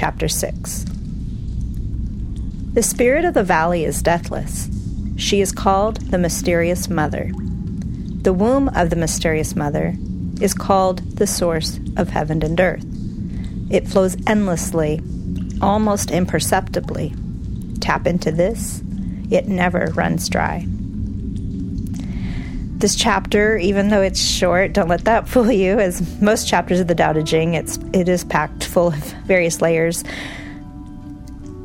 chapter 6. The spirit of the valley is deathless. She is called the mysterious mother. The womb of the mysterious mother is called the source of heaven and earth. It flows endlessly, almost imperceptibly. Tap into this, it never runs dry. This chapter, even though it's short, don't let that fool you. As most chapters of the Tao Te Ching, it's it is packed full of various layers.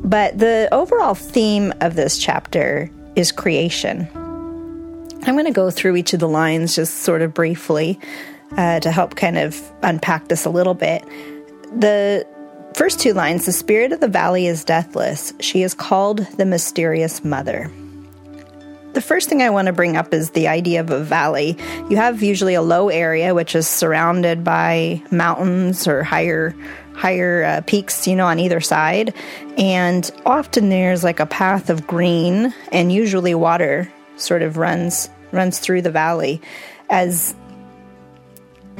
But the overall theme of this chapter is creation. I'm going to go through each of the lines just sort of briefly uh, to help kind of unpack this a little bit. The first two lines the spirit of the valley is deathless, she is called the mysterious mother. The first thing I want to bring up is the idea of a valley. You have usually a low area which is surrounded by mountains or higher higher uh, peaks, you know, on either side. And often there's like a path of green and usually water sort of runs runs through the valley as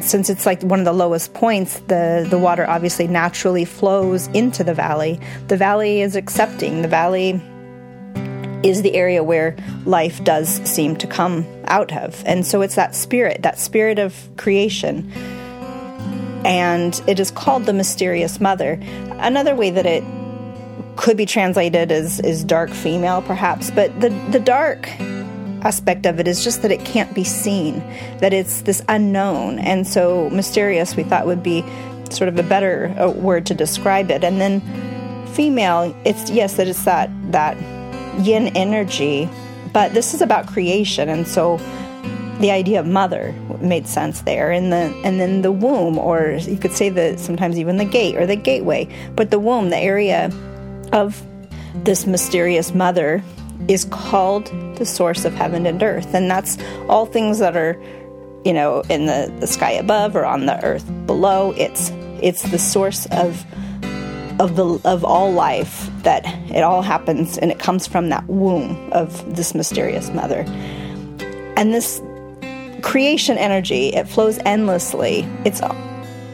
since it's like one of the lowest points, the, the water obviously naturally flows into the valley. The valley is accepting. The valley is the area where life does seem to come out of. And so it's that spirit, that spirit of creation. And it is called the mysterious mother. Another way that it could be translated is, is dark female, perhaps, but the, the dark aspect of it is just that it can't be seen, that it's this unknown. And so mysterious we thought would be sort of a better uh, word to describe it. And then female, it's yes, that it's that that yin energy, but this is about creation and so the idea of mother made sense there and the and then the womb or you could say that sometimes even the gate or the gateway but the womb the area of this mysterious mother is called the source of heaven and earth. And that's all things that are, you know, in the, the sky above or on the earth below. It's it's the source of of the of all life that it all happens and it comes from that womb of this mysterious mother. And this creation energy, it flows endlessly. It's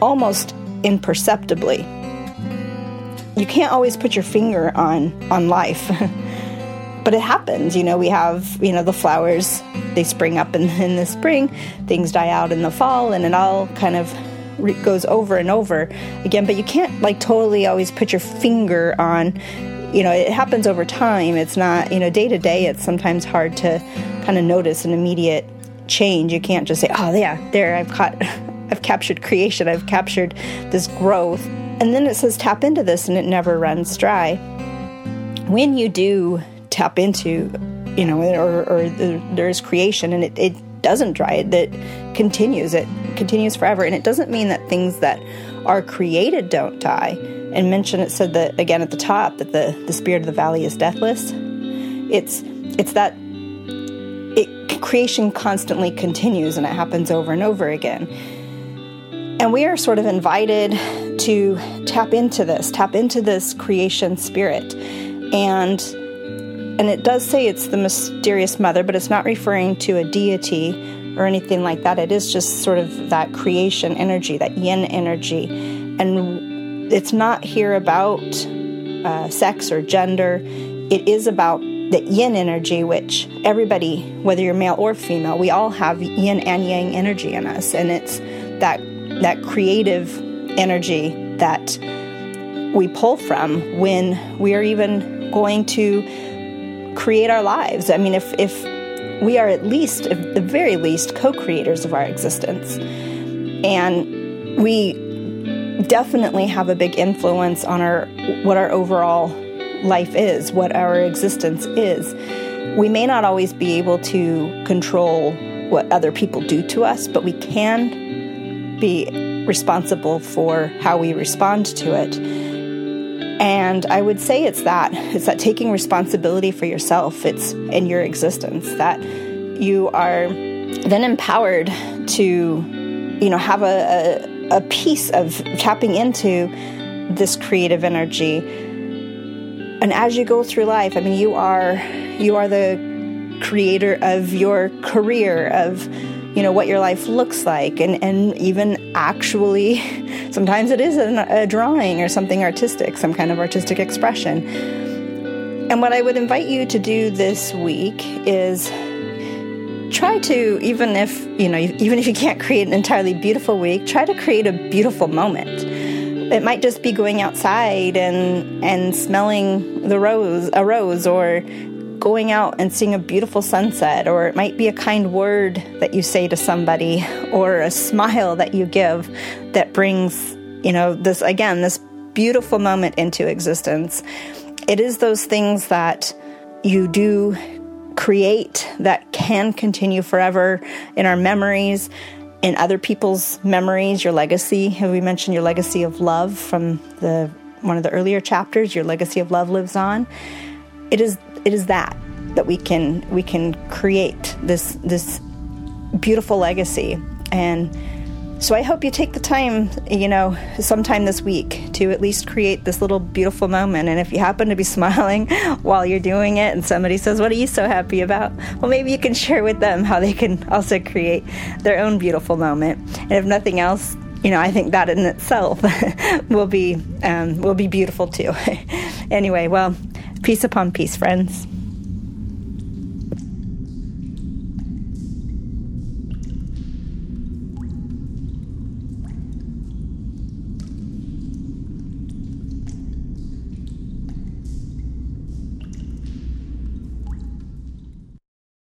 almost imperceptibly. You can't always put your finger on on life. but it happens. You know, we have, you know, the flowers, they spring up in, in the spring, things die out in the fall, and it all kind of goes over and over again. But you can't, like, totally always put your finger on, you know, it happens over time. It's not, you know, day to day, it's sometimes hard to kind of notice an immediate change. You can't just say, oh, yeah, there, I've caught, I've captured creation, I've captured this growth. And then it says tap into this and it never runs dry. When you do tap into, you know, or, or the, there's creation and it, it doesn't dry, it continues, it continues forever. And it doesn't mean that things that are created don't die. And mention it said that again at the top that the, the spirit of the valley is deathless. It's it's that it creation constantly continues and it happens over and over again. And we are sort of invited to tap into this, tap into this creation spirit. And and it does say it's the mysterious mother, but it's not referring to a deity or anything like that. It is just sort of that creation energy, that yin energy. And it's not here about uh, sex or gender. It is about the yin energy, which everybody, whether you're male or female, we all have yin and yang energy in us. And it's that, that creative energy that we pull from when we are even going to create our lives. I mean, if, if we are at least, at the very least, co creators of our existence. And we definitely have a big influence on our what our overall life is, what our existence is. We may not always be able to control what other people do to us, but we can be responsible for how we respond to it. And I would say it's that it's that taking responsibility for yourself, it's in your existence that you are then empowered to, you know, have a, a, a piece of tapping into this creative energy. And as you go through life, I mean, you are you are the creator of your career, of you know what your life looks like. And, and even actually sometimes it is a, a drawing or something artistic some kind of artistic expression. And what i would invite you to do this week is try to even if you know even if you can't create an entirely beautiful week try to create a beautiful moment. It might just be going outside and and smelling the rose a rose or going out and seeing a beautiful sunset, or it might be a kind word that you say to somebody, or a smile that you give that brings, you know, this again, this beautiful moment into existence. It is those things that you do create that can continue forever in our memories, in other people's memories, your legacy. Have we mentioned your legacy of love from the one of the earlier chapters? Your legacy of love lives on. It is it is that that we can we can create this this beautiful legacy and so I hope you take the time, you know, sometime this week to at least create this little beautiful moment. And if you happen to be smiling while you're doing it and somebody says, What are you so happy about? Well, maybe you can share with them how they can also create their own beautiful moment. And if nothing else, you know, I think that in itself will be um, will be beautiful too. anyway, well, peace upon peace, friends.